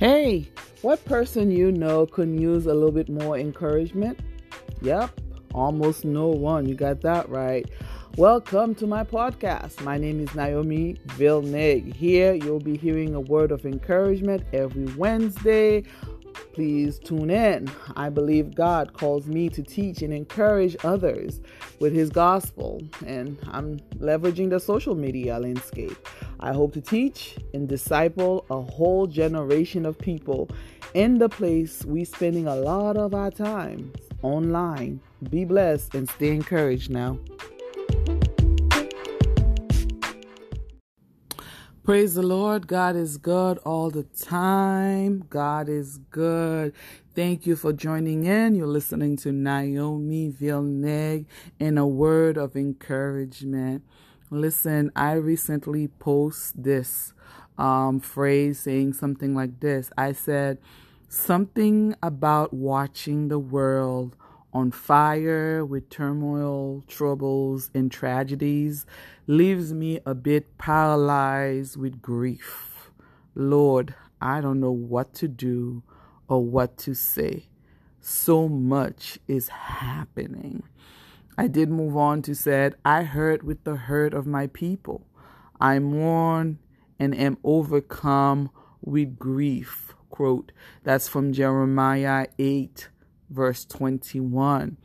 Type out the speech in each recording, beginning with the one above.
Hey, what person you know could use a little bit more encouragement? Yep, almost no one. You got that right. Welcome to my podcast. My name is Naomi Villeneuve. Here you'll be hearing a word of encouragement every Wednesday Please tune in. I believe God calls me to teach and encourage others with His gospel, and I'm leveraging the social media landscape. I hope to teach and disciple a whole generation of people in the place we spending a lot of our time online. Be blessed and stay encouraged now. Praise the Lord. God is good all the time. God is good. Thank you for joining in. You're listening to Naomi Villeneuve in a word of encouragement. Listen, I recently post this um, phrase saying something like this. I said, something about watching the world on fire with turmoil, troubles, and tragedies leaves me a bit paralyzed with grief. Lord, I don't know what to do or what to say. So much is happening. I did move on to said, I hurt with the hurt of my people. I mourn and am overcome with grief. Quote, that's from Jeremiah 8 verse 21.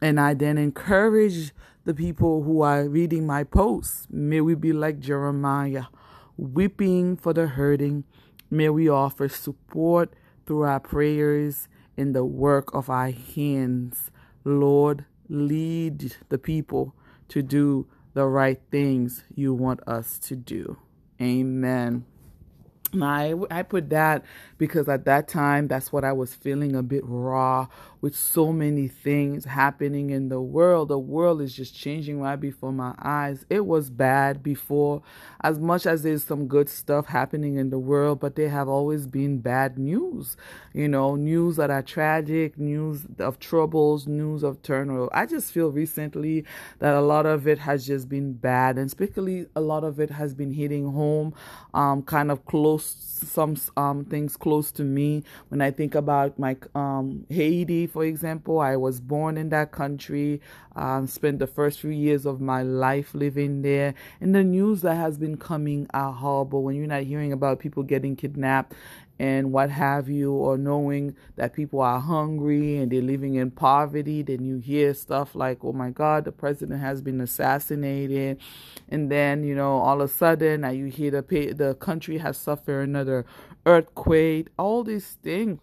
And I then encourage the people who are reading my posts. May we be like Jeremiah, weeping for the hurting. May we offer support through our prayers in the work of our hands. Lord, lead the people to do the right things you want us to do. Amen. I, I put that because at that time, that's what I was feeling a bit raw with so many things happening in the world. The world is just changing right before my eyes. It was bad before, as much as there's some good stuff happening in the world, but there have always been bad news. You know, news that are tragic, news of troubles, news of turmoil. I just feel recently that a lot of it has just been bad, and particularly a lot of it has been hitting home, um, kind of close, some um, things close to me. When I think about my um, Haiti, for example, I was born in that country, um, spent the first few years of my life living there, and the news that has been coming are horrible. When you're not hearing about people getting kidnapped and what have you, or knowing that people are hungry and they're living in poverty, then you hear stuff like, oh my God, the president has been assassinated. And then, you know, all of a sudden, now you hear the, the country has suffered another earthquake, all these things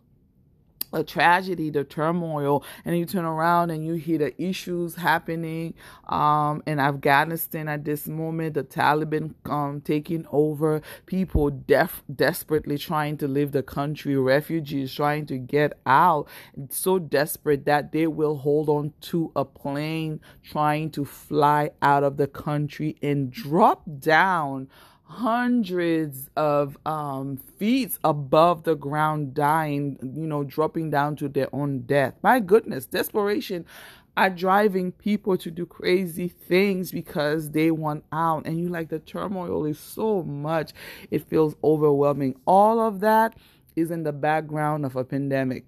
a tragedy, the turmoil, and you turn around and you hear the issues happening. Um, in Afghanistan at this moment, the Taliban um, taking over, people def- desperately trying to leave the country, refugees trying to get out, so desperate that they will hold on to a plane trying to fly out of the country and drop down hundreds of um, feet above the ground, dying, you know, dropping down to their own death. My goodness, desperation are driving people to do crazy things because they want out. And you like the turmoil is so much, it feels overwhelming. All of that is in the background of a pandemic.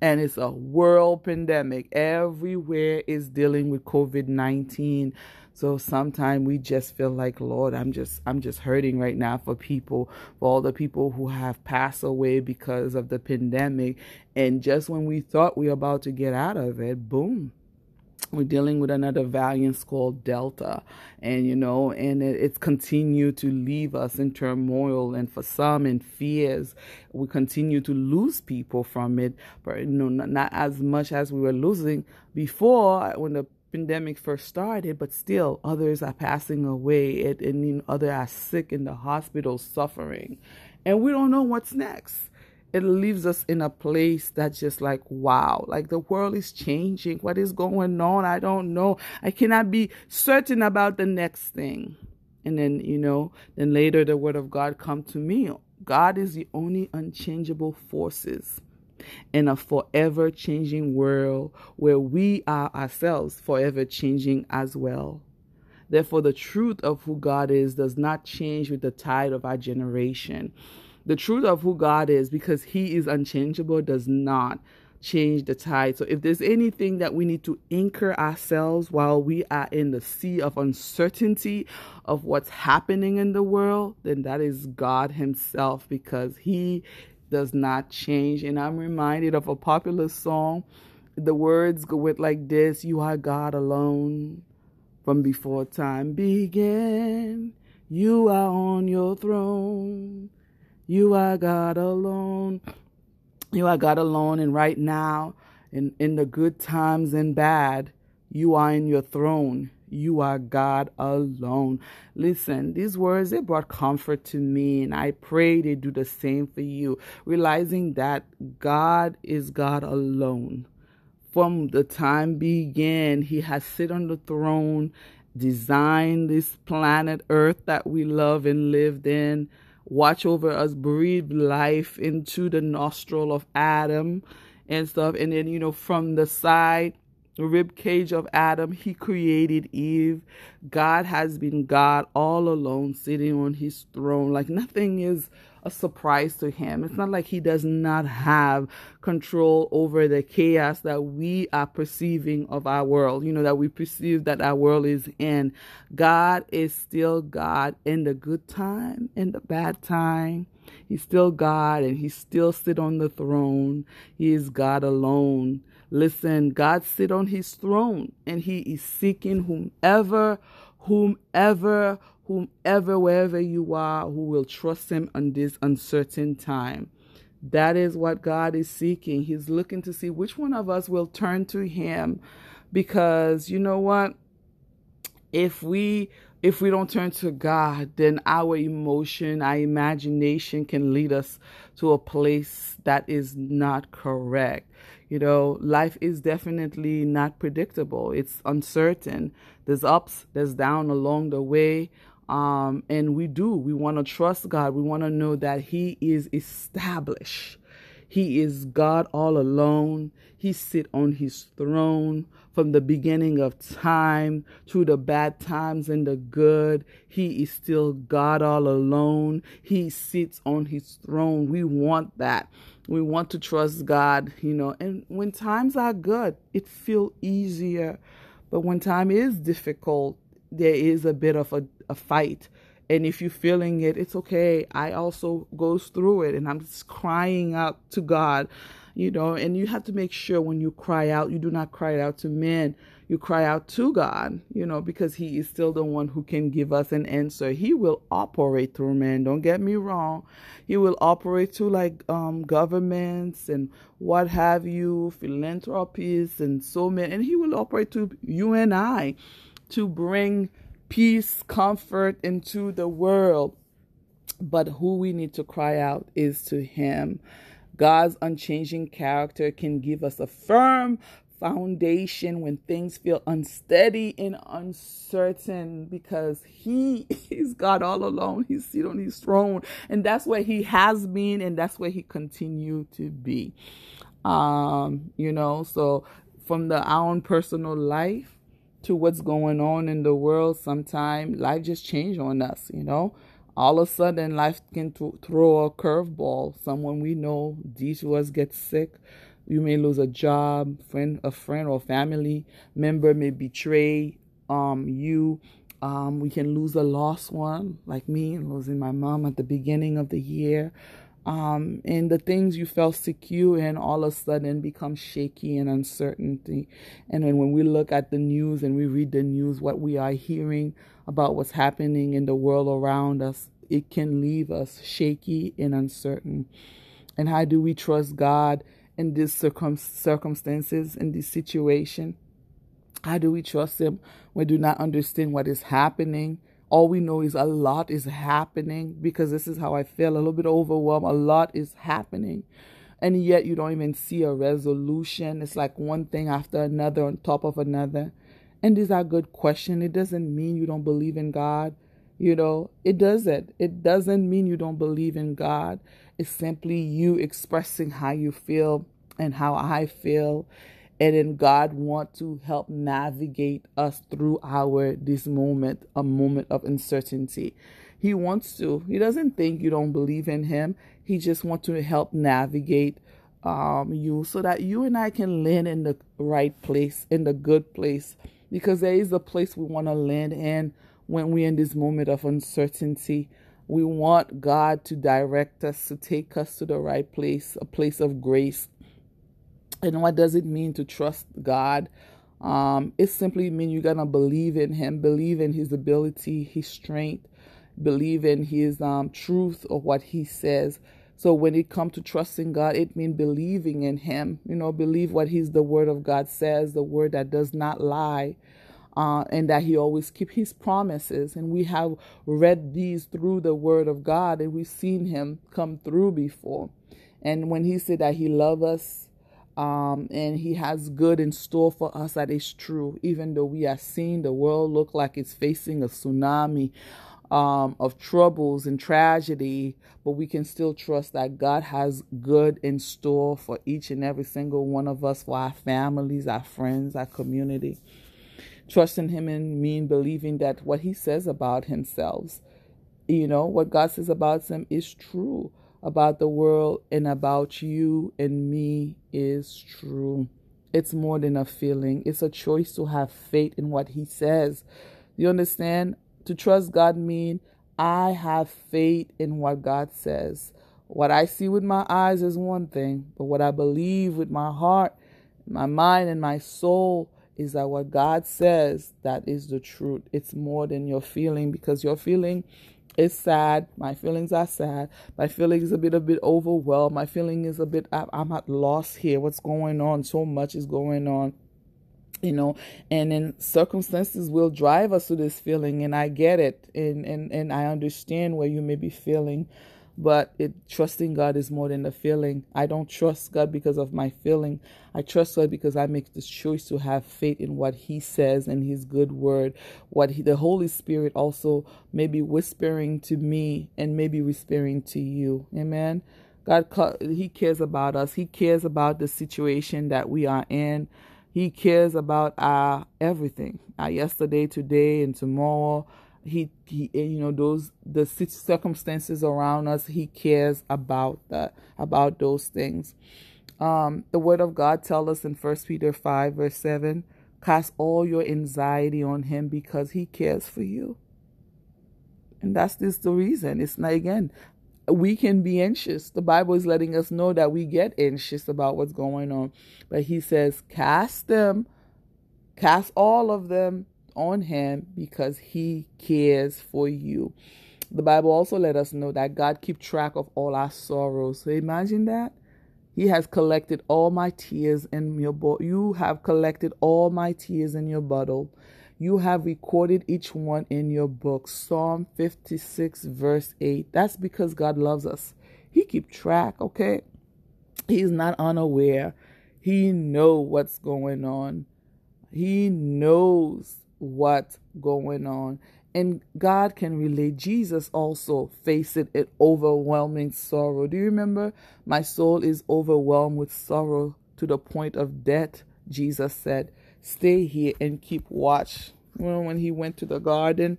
And it's a world pandemic. Everywhere is dealing with COVID 19 so sometimes we just feel like, Lord, I'm just I'm just hurting right now for people, for all the people who have passed away because of the pandemic. And just when we thought we were about to get out of it, boom, we're dealing with another variant called Delta, and you know, and it, it's continued to leave us in turmoil, and for some in fears. We continue to lose people from it, but you know, not, not as much as we were losing before when the pandemic first started, but still others are passing away and, and others are sick in the hospital suffering. And we don't know what's next. It leaves us in a place that's just like, wow, like the world is changing. What is going on? I don't know. I cannot be certain about the next thing. And then, you know, then later the word of God come to me. God is the only unchangeable forces in a forever changing world where we are ourselves forever changing as well. Therefore, the truth of who God is does not change with the tide of our generation. The truth of who God is, because He is unchangeable, does not change the tide. So if there's anything that we need to anchor ourselves while we are in the sea of uncertainty of what's happening in the world, then that is God Himself because He does not change. And I'm reminded of a popular song. The words go with like this You are God alone from before time began. You are on your throne. You are God alone. You are God alone. And right now, in, in the good times and bad, you are in your throne. You are God alone. Listen, these words, they brought comfort to me, and I pray they do the same for you, realizing that God is God alone. From the time began, He has sit on the throne, designed this planet Earth that we love and lived in, watch over us, breathe life into the nostril of Adam and stuff. And then, you know, from the side, rib cage of Adam, he created Eve. God has been God all alone, sitting on his throne. Like nothing is a surprise to him. It's not like he does not have control over the chaos that we are perceiving of our world, you know, that we perceive that our world is in. God is still God in the good time, in the bad time. He's still God and he still sit on the throne. He is God alone. Listen, God sit on his throne and he is seeking whomever, whomever, whomever, wherever you are, who will trust him on this uncertain time. That is what God is seeking. He's looking to see which one of us will turn to him because you know what? If we if we don't turn to God, then our emotion, our imagination can lead us to a place that is not correct. You know, life is definitely not predictable. It's uncertain. There's ups, there's down along the way. Um, and we do. We want to trust God. We want to know that He is established. He is God all alone. He sit on his throne from the beginning of time through the bad times and the good. He is still God all alone. He sits on his throne. We want that. We want to trust God, you know. And when times are good, it feel easier. But when time is difficult, there is a bit of a, a fight and if you're feeling it it's okay. I also goes through it and i'm just crying out to god you know and you have to make sure when you cry out you do not cry out to men. You cry out to god you know because he is still the one who can give us an answer. He will operate through men. Don't get me wrong. He will operate through like um governments and what have you philanthropies and so many and he will operate through you and i to bring peace, comfort into the world. But who we need to cry out is to Him. God's unchanging character can give us a firm foundation when things feel unsteady and uncertain because he is God all alone. He's seated on his throne. And that's where he has been and that's where he continue to be. Um, you know, so from the our own personal life, to what's going on in the world, sometimes life just change on us, you know. All of a sudden, life can th- throw a curveball. Someone we know, these to us get sick. You may lose a job, friend, a friend or family member may betray um you. Um, we can lose a lost one, like me losing my mom at the beginning of the year um, and the things you felt secure in all of a sudden become shaky and uncertainty. And then when we look at the news and we read the news, what we are hearing about what's happening in the world around us, it can leave us shaky and uncertain. And how do we trust God in these circum- circumstances, in this situation? How do we trust Him when we do not understand what is happening? All we know is a lot is happening because this is how I feel a little bit overwhelmed. A lot is happening. And yet you don't even see a resolution. It's like one thing after another on top of another. And these are good questions. It doesn't mean you don't believe in God. You know, it doesn't. It doesn't mean you don't believe in God. It's simply you expressing how you feel and how I feel and then God want to help navigate us through our this moment, a moment of uncertainty. He wants to. He doesn't think you don't believe in him. He just wants to help navigate um, you so that you and I can land in the right place, in the good place, because there is a place we want to land in when we're in this moment of uncertainty. We want God to direct us, to take us to the right place, a place of grace. And what does it mean to trust God? Um, it simply means you're gonna believe in Him, believe in His ability, His strength, believe in His um, truth of what He says. So when it comes to trusting God, it means believing in Him. You know, believe what He's the Word of God says, the Word that does not lie uh, and that he always keep his promises. And we have read these through the word of God and we've seen him come through before. And when he said that he loves us um, and he has good in store for us, that is true. Even though we are seeing the world look like it's facing a tsunami um, of troubles and tragedy, but we can still trust that God has good in store for each and every single one of us, for our families, our friends, our community. Trusting Him and mean believing that what He says about Himself, you know, what God says about Him is true about the world and about you and me is true. It's more than a feeling, it's a choice to have faith in what He says. You understand? To trust God mean I have faith in what God says. What I see with my eyes is one thing, but what I believe with my heart, my mind, and my soul is that what God says that is the truth. It's more than your feeling because your feeling is sad. My feelings are sad. My feeling is a bit a bit overwhelmed. My feeling is a bit I'm at loss here. What's going on? So much is going on. You know, and then circumstances will drive us to this feeling, and I get it, and and and I understand where you may be feeling but it trusting God is more than a feeling. I don't trust God because of my feeling. I trust God because I make this choice to have faith in what He says and His good word. What he, the Holy Spirit also may be whispering to me and maybe whispering to you. Amen. God, He cares about us. He cares about the situation that we are in. He cares about our everything, our yesterday, today, and tomorrow he, he you know those the circumstances around us he cares about that about those things. Um the word of god tells us in first peter 5 verse 7 cast all your anxiety on him because he cares for you. And that's just the reason. It's not again we can be anxious. The bible is letting us know that we get anxious about what's going on. But he says cast them cast all of them on him because he cares for you. The Bible also let us know that God keep track of all our sorrows. So imagine that. He has collected all my tears in your bottle. You have collected all my tears in your bottle. You have recorded each one in your book. Psalm 56 verse 8. That's because God loves us. He keep track, okay? He's not unaware. He know what's going on. He knows what's going on. And God can relate. Jesus also faced it overwhelming sorrow. Do you remember? My soul is overwhelmed with sorrow to the point of death. Jesus said, Stay here and keep watch. Well, when he went to the garden,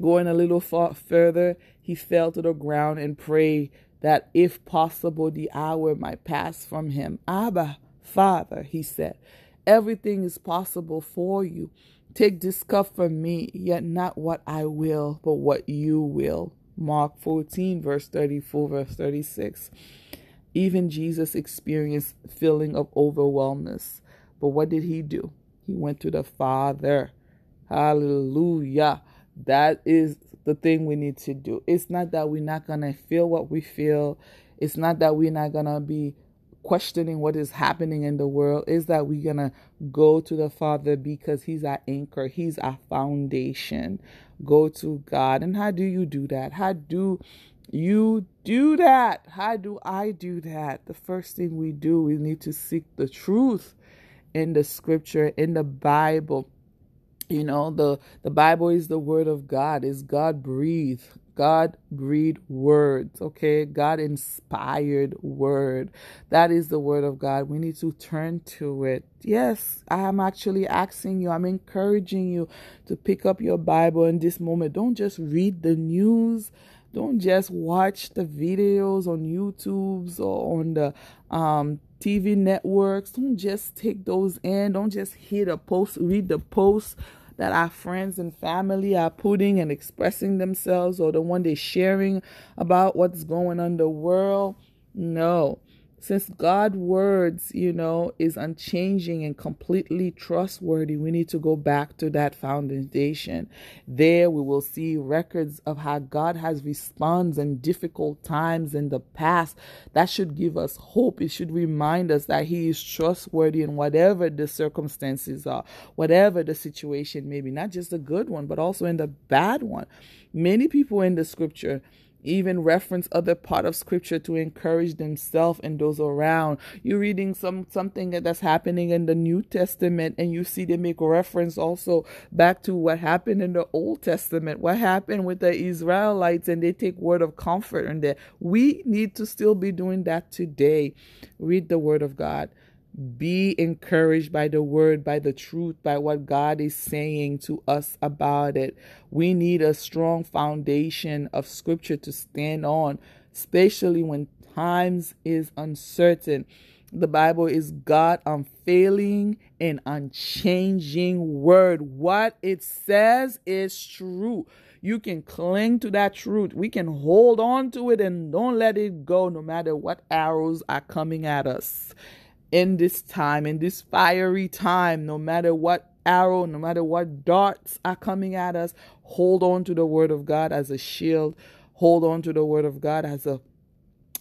going a little far further, he fell to the ground and prayed that if possible, the hour might pass from him. Abba, Father, he said, everything is possible for you. Take this cup from me, yet not what I will, but what you will. Mark 14, verse 34, verse 36. Even Jesus experienced feeling of overwhelmness. But what did he do? He went to the Father. Hallelujah. That is the thing we need to do. It's not that we're not going to feel what we feel. It's not that we're not going to be questioning what is happening in the world is that we're going to go to the Father because He's our anchor, He's our foundation. Go to God. And how do you do that? How do you do that? How do I do that? The first thing we do, we need to seek the truth in the scripture, in the Bible. You know, the, the Bible is the word of God, is God breathed. God breathed words, okay? God inspired word. That is the word of God. We need to turn to it. Yes, I am actually asking you, I'm encouraging you to pick up your Bible in this moment. Don't just read the news. Don't just watch the videos on YouTube's or on the um, TV networks. Don't just take those in. Don't just hear the post, read the post that our friends and family are putting and expressing themselves or the one they're sharing about what's going on in the world. No since God's words, you know, is unchanging and completely trustworthy, we need to go back to that foundation. There we will see records of how God has responded in difficult times in the past. That should give us hope. It should remind us that He is trustworthy in whatever the circumstances are, whatever the situation may be, not just the good one, but also in the bad one. Many people in the scripture even reference other part of scripture to encourage themselves and those around. You're reading some something that's happening in the new testament and you see they make reference also back to what happened in the old testament. What happened with the israelites and they take word of comfort in there. We need to still be doing that today. Read the word of god be encouraged by the word, by the truth, by what God is saying to us about it. We need a strong foundation of scripture to stand on, especially when times is uncertain. The Bible is God unfailing and unchanging word. What it says is true. You can cling to that truth. We can hold on to it and don't let it go no matter what arrows are coming at us in this time, in this fiery time, no matter what arrow, no matter what darts are coming at us, hold on to the word of God as a shield. Hold on to the word of God as a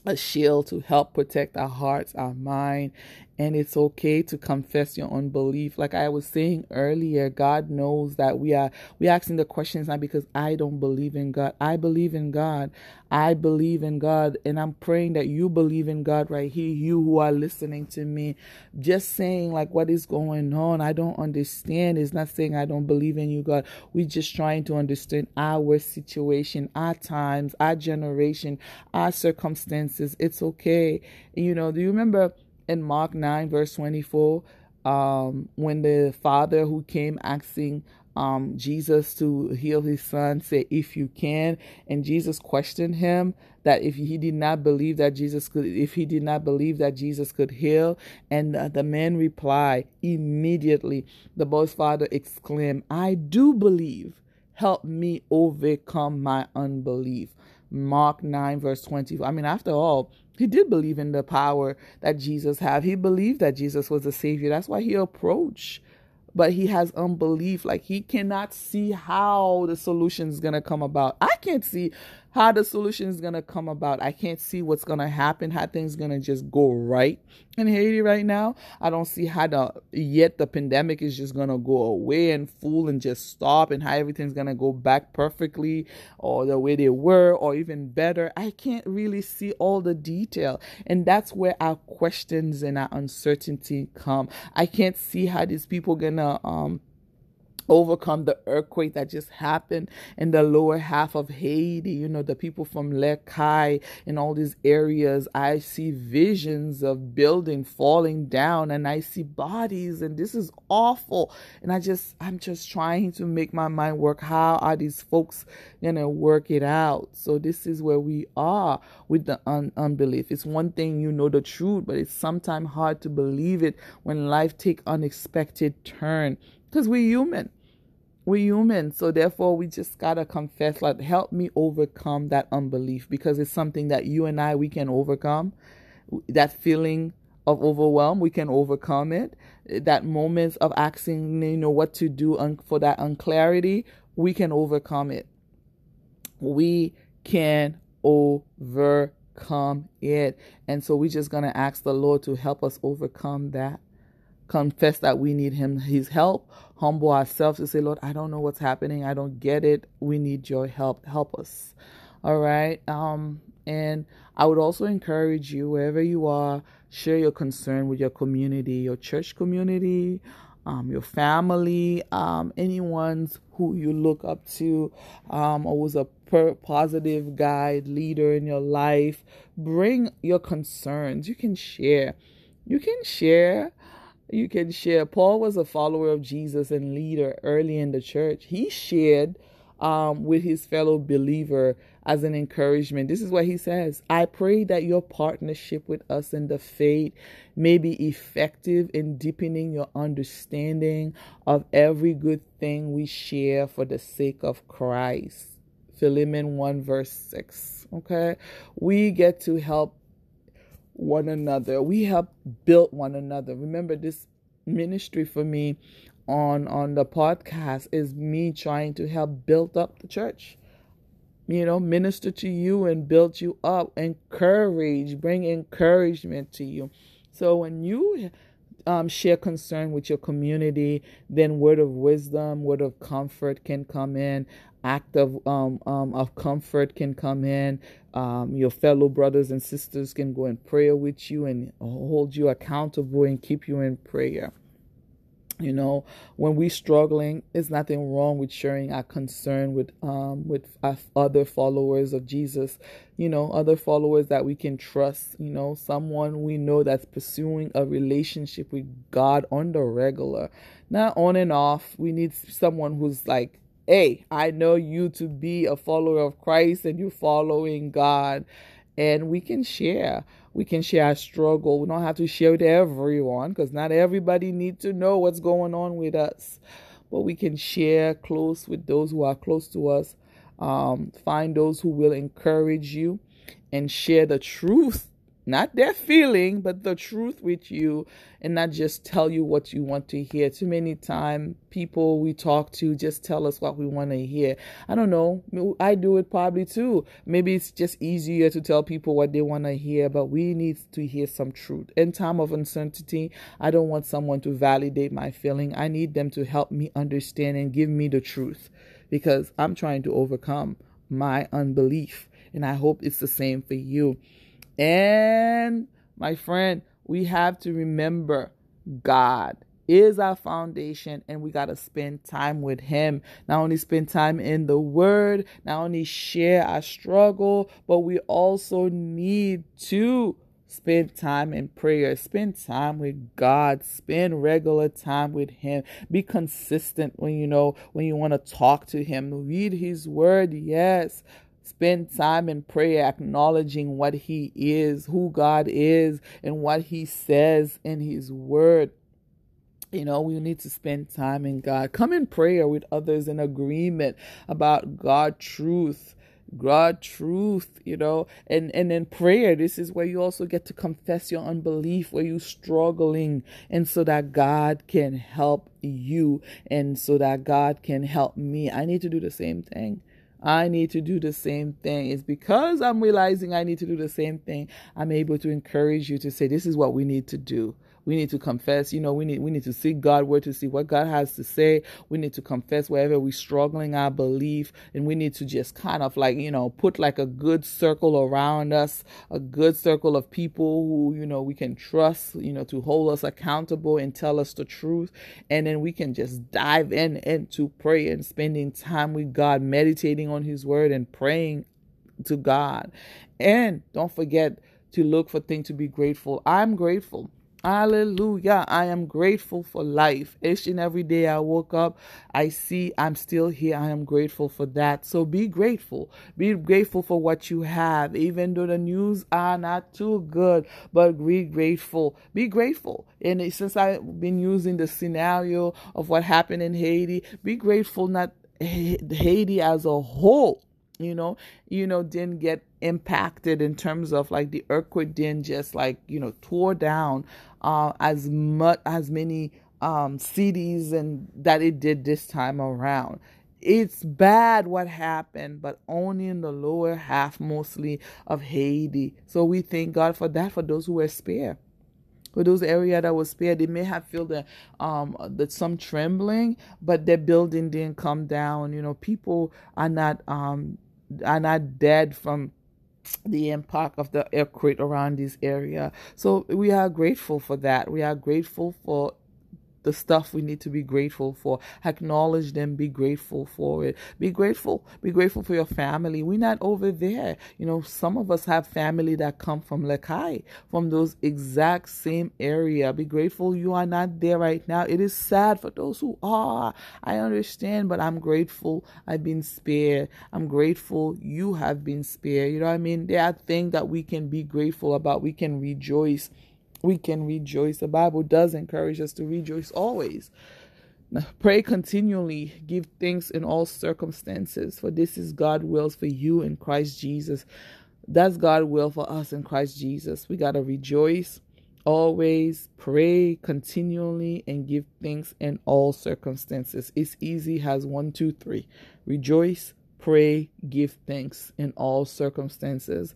a shield to help protect our hearts, our mind, and it's okay to confess your unbelief. Like I was saying earlier, God knows that we are we asking the questions not because I don't believe in God. I believe in God. I believe in God, and I'm praying that you believe in God right here. You who are listening to me, just saying like what is going on. I don't understand. Is not saying I don't believe in you, God. We're just trying to understand our situation, our times, our generation, our circumstances. It's okay. You know. Do you remember? In Mark 9, verse 24, um, when the father who came asking um, Jesus to heal his son said, If you can, and Jesus questioned him that if he did not believe that Jesus could, if he did not believe that Jesus could heal, and the man replied immediately, the boy's father exclaimed, I do believe. Help me overcome my unbelief. Mark 9, verse 20. I mean, after all, he did believe in the power that Jesus had. He believed that Jesus was the Savior. That's why he approached. But he has unbelief. Like he cannot see how the solution is going to come about. I can't see how the solution is going to come about. I can't see what's going to happen, how things going to just go right in Haiti right now. I don't see how the yet the pandemic is just going to go away and full and just stop and how everything's going to go back perfectly or the way they were or even better. I can't really see all the detail. And that's where our questions and our uncertainty come. I can't see how these people going to um overcome the earthquake that just happened in the lower half of Haiti. You know, the people from Cayes and all these areas. I see visions of building falling down and I see bodies and this is awful. And I just, I'm just trying to make my mind work. How are these folks to work it out? So this is where we are with the un- unbelief. It's one thing you know the truth, but it's sometimes hard to believe it when life take unexpected turn because we're human. We're human. So therefore we just gotta confess like help me overcome that unbelief because it's something that you and i we can overcome. That feeling of overwhelm we can overcome it. That moments of asking you know what to do un- for that unclarity we can overcome it. We can overcome it. And so we're just gonna ask the lord to help us overcome that confess that we need him his help humble ourselves to say lord i don't know what's happening i don't get it we need your help help us all right um and i would also encourage you wherever you are share your concern with your community your church community um, your family, um, anyone who you look up to, um, or was a per- positive guide, leader in your life. Bring your concerns. You can share. You can share. You can share. Paul was a follower of Jesus and leader early in the church. He shared um, with his fellow believer as an encouragement. This is what he says I pray that your partnership with us in the faith may be effective in deepening your understanding of every good thing we share for the sake of Christ. Philemon 1, verse 6. Okay? We get to help one another. We help build one another. Remember, this ministry for me on on the podcast is me trying to help build up the church you know minister to you and build you up encourage bring encouragement to you so when you um, share concern with your community then word of wisdom word of comfort can come in act of um, um, of comfort can come in. Um, your fellow brothers and sisters can go in prayer with you and hold you accountable and keep you in prayer. You know when we're struggling there's nothing wrong with sharing our concern with um with other followers of jesus. You know other followers that we can trust. You know someone we know that's pursuing a relationship with god on the regular. Not on and off. We need someone who's like hey i know you to be a follower of christ and you're following god and we can share we can share our struggle. We don't have to share with everyone because not everybody needs to know what's going on with us. But we can share close with those who are close to us. Um, find those who will encourage you and share the truth not their feeling, but the truth with you, and not just tell you what you want to hear. Too many times, people we talk to just tell us what we want to hear. I don't know. I do it probably too. Maybe it's just easier to tell people what they want to hear, but we need to hear some truth. In time of uncertainty, I don't want someone to validate my feeling. I need them to help me understand and give me the truth because I'm trying to overcome my unbelief. And I hope it's the same for you. And my friend, we have to remember God is our foundation and we got to spend time with him. Not only spend time in the word not only share our struggle but we also need to spend time in prayer spend time with god spend regular time with him. Be consistent when you know when you want to talk to him read his word yes Spend time in prayer, acknowledging what He is, who God is, and what He says in His Word. You know, we need to spend time in God. Come in prayer with others in agreement about God truth. God truth, you know, and and in prayer, this is where you also get to confess your unbelief, where you're struggling, and so that God can help you, and so that God can help me. I need to do the same thing. I need to do the same thing. It's because I'm realizing I need to do the same thing. I'm able to encourage you to say, this is what we need to do. We need to confess. You know, we need we need to seek God word to see what God has to say. We need to confess wherever we're struggling our belief, and we need to just kind of like you know put like a good circle around us, a good circle of people who you know we can trust. You know, to hold us accountable and tell us the truth, and then we can just dive in into prayer and spending time with God, meditating on His word and praying to God. And don't forget to look for things to be grateful. I'm grateful. Hallelujah. I am grateful for life. Each and every day I woke up, I see I'm still here. I am grateful for that. So be grateful. Be grateful for what you have, even though the news are not too good, but be grateful. Be grateful. And since I've been using the scenario of what happened in Haiti, be grateful not Haiti as a whole you know you know didn't get impacted in terms of like the earthquake didn't just like you know tore down uh, as much as many um, cities and that it did this time around it's bad what happened, but only in the lower half mostly of Haiti. So we thank God for that for those who were spared. For those area that was spared, they may have felt the um some trembling, but their building didn't come down. You know, people are not um are not dead from the impact of the earthquake around this area. So we are grateful for that. We are grateful for the stuff we need to be grateful for. Acknowledge them, be grateful for it. Be grateful. Be grateful for your family. We're not over there. You know, some of us have family that come from Les Cayes, from those exact same area. Be grateful you are not there right now. It is sad for those who are. I understand, but I'm grateful I've been spared. I'm grateful you have been spared. You know what I mean? There are things that we can be grateful about. We can rejoice we can rejoice. The Bible does encourage us to rejoice always. Pray continually, give thanks in all circumstances, for this is God's wills for you in Christ Jesus. That's God's will for us in Christ Jesus. We got to rejoice always, pray continually, and give thanks in all circumstances. It's easy, has one, two, three. Rejoice, pray, give thanks in all circumstances.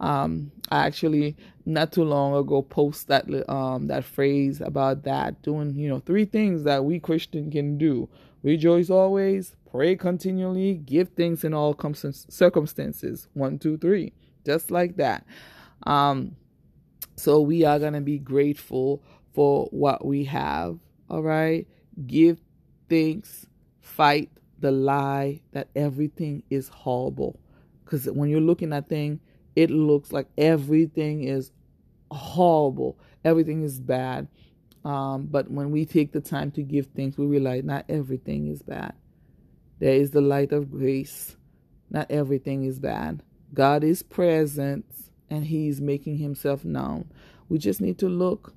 Um, I actually not too long ago post that um that phrase about that doing you know three things that we Christian can do: rejoice always, pray continually, give thanks in all circumstances. One, two, three, just like that. Um, so we are gonna be grateful for what we have. All right, give thanks, fight the lie that everything is horrible. Because when you're looking at things it looks like everything is horrible, everything is bad. Um, but when we take the time to give thanks, we realize not everything is bad. There is the light of grace. Not everything is bad. God is present and He is making Himself known. We just need to look.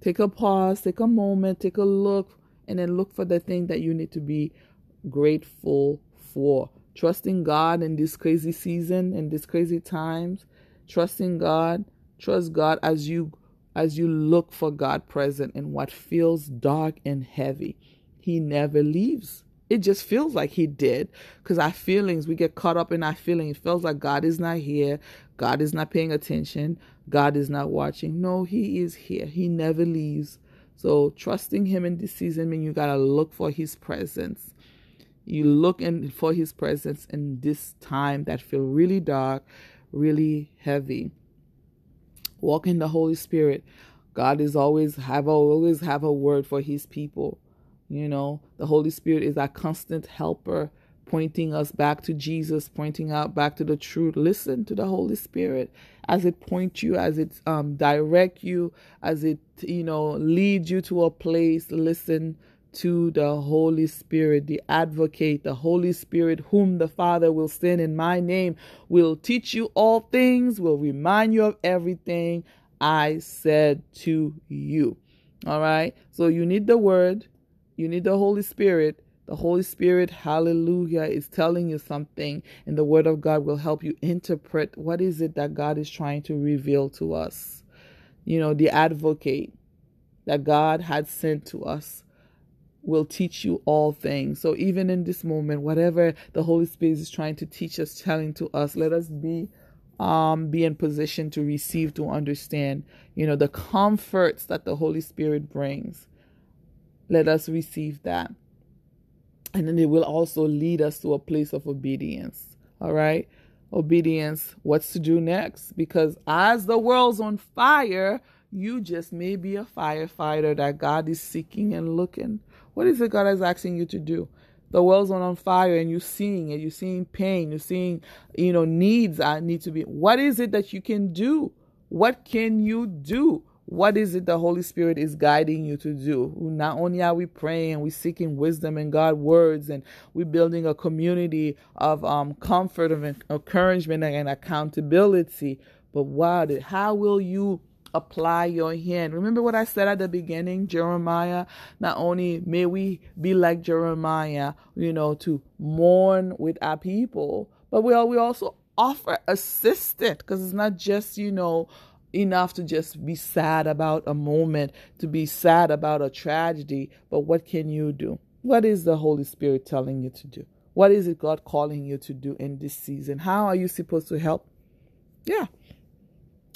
Take a pause, take a moment, take a look, and then look for the thing that you need to be grateful for trusting God in this crazy season in these crazy times, trusting God, trust God as you as you look for God present in what feels dark and heavy. He never leaves. It just feels like he did because our feelings, we get caught up in our feelings. It feels like God is not here. God is not paying attention. God is not watching. No, he is here. He never leaves. So trusting him in this season means you got to look for his presence you look in for his presence in this time that feel really dark really heavy. Walk in the holy spirit. God is always have always have a word for his people. You know the holy spirit is our constant helper pointing us back to jesus pointing out back to the truth. Listen to the holy spirit as it points you as it um direct you as it you know leads you to a place. Listen to the Holy Spirit, the advocate, the Holy Spirit, whom the Father will send in my name, will teach you all things, will remind you of everything I said to you. All right. So you need the word, you need the Holy Spirit. The Holy Spirit, hallelujah, is telling you something, and the Word of God will help you interpret what is it that God is trying to reveal to us. You know, the advocate that God had sent to us will teach you all things. So even in this moment, whatever the Holy Spirit is trying to teach us, telling to us, let us be um be in position to receive, to understand, you know, the comforts that the Holy Spirit brings. Let us receive that. And then it will also lead us to a place of obedience. All right? Obedience, what's to do next? Because as the world's on fire, you just may be a firefighter that God is seeking and looking. What is it God is asking you to do? The world's on fire and you're seeing it. You're seeing pain. You're seeing, you know, needs that need to be. What is it that you can do? What can you do? What is it the Holy Spirit is guiding you to do? Not only are we praying, we're seeking wisdom and God words, and we're building a community of um, comfort, of encouragement, and accountability. But? How will you apply your hand. Remember what I said at the beginning, Jeremiah? Not only may we be like Jeremiah, you know, to mourn with our people, but we, are, we also offer assistance because it's not just, you know, enough to just be sad about a moment, to be sad about a tragedy, but what can you do? What is the Holy Spirit telling you to do? What is it God calling you to do in this season? How are you supposed to help? Yeah,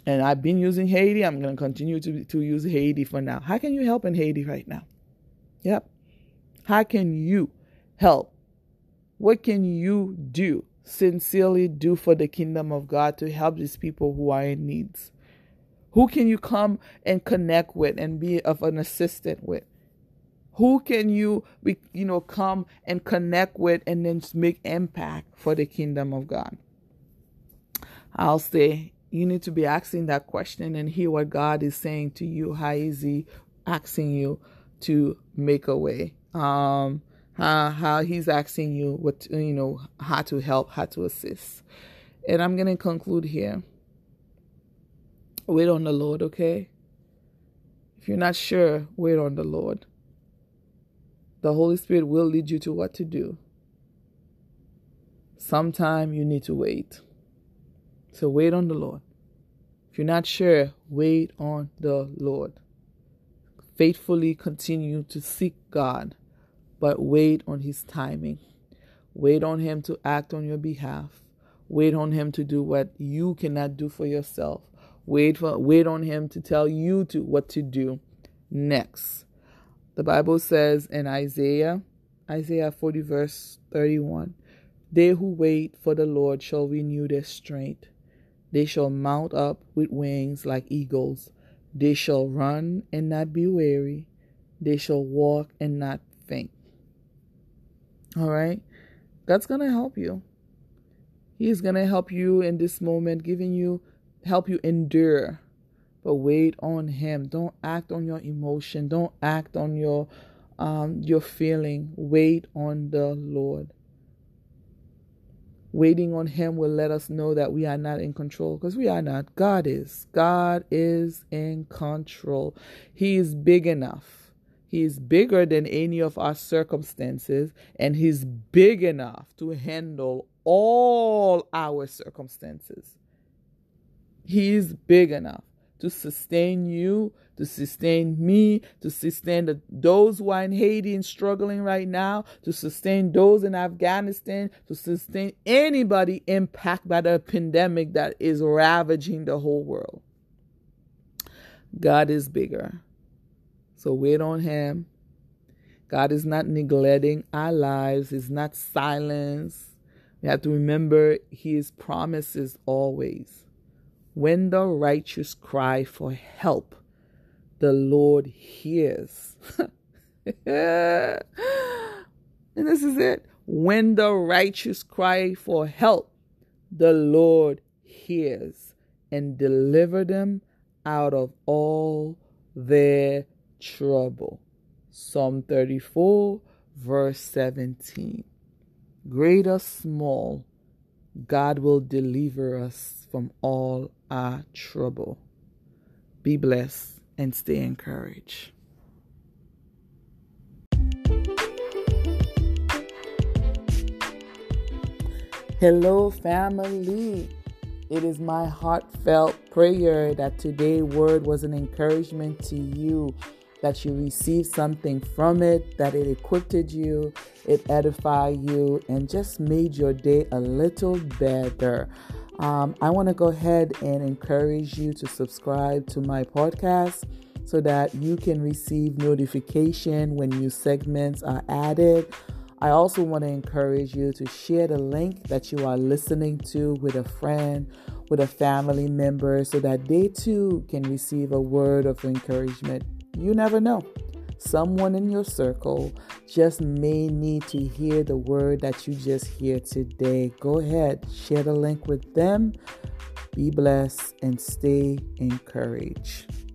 and I've been using Haiti. I'm going to continue to, to use Haiti for now. How can you help in Haiti right now? Yep. How can you help? What can you do, sincerely do for the kingdom of God to help these people who are in needs? Who can you come and connect with and be of an assistant with? Who can you, be, you know, come and connect with and then make impact for the kingdom of God? I'll say you need to be asking that question and hear what God is saying to you. How is He asking you to make a way? Um, how, how He's asking you what you know how to help, how to assist. And I'm gonna conclude here. Wait on the Lord, okay? If you're not sure, wait on the Lord. The Holy Spirit will lead you to what to do. Sometime you need to wait. So wait on the Lord. If you're not sure, wait on the Lord. Faithfully continue to seek God, but wait on His timing. Wait on Him to act on your behalf. Wait on Him to do what you cannot do for yourself. Wait for wait on him to tell you to what to do next. The Bible says in Isaiah, Isaiah 40 verse 31, they who wait for the Lord shall renew their strength. They shall mount up with wings like eagles. They shall run and not be weary. They shall walk and not faint. All right? God's going to help you. He's going to help you in this moment, giving you help you endure. But wait on him. Don't act on your emotion. Don't act on your um, your feeling. Wait on the Lord. Waiting on him will let us know that we are not in control because we are not. God is. God is in control. He is big enough. He is bigger than any of our circumstances, and He's big enough to handle all our circumstances. He is big enough to sustain you, to sustain me, to sustain the, those who are in Haiti and struggling right now, to sustain those in Afghanistan, to sustain anybody impacted by the pandemic that is ravaging the whole world. God is bigger. So wait on Him. God is not neglecting our lives, He's not silence. We have to remember His promises always. When the righteous cry for help, the Lord hears. and this is it. When the righteous cry for help, the Lord hears and deliver them out of all their trouble. Psalm 34, verse 17. Great or small, God will deliver us from all our trouble. Be blessed and stay encouraged. Hello, family. It is my heartfelt prayer that today's word was an encouragement to you that you received something from it, that it equipped you, it edified you, and just made your day a little better. Um, I want to go ahead and encourage you to subscribe to my podcast so that you can receive notification when new segments are added. I also want to encourage you to share the link that you are listening to with a friend, with a family member, so that they too can receive a word of encouragement you never know. Someone in your circle just may need to hear the word that you just hear today. Go ahead, share the link with them. Be blessed and stay encouraged.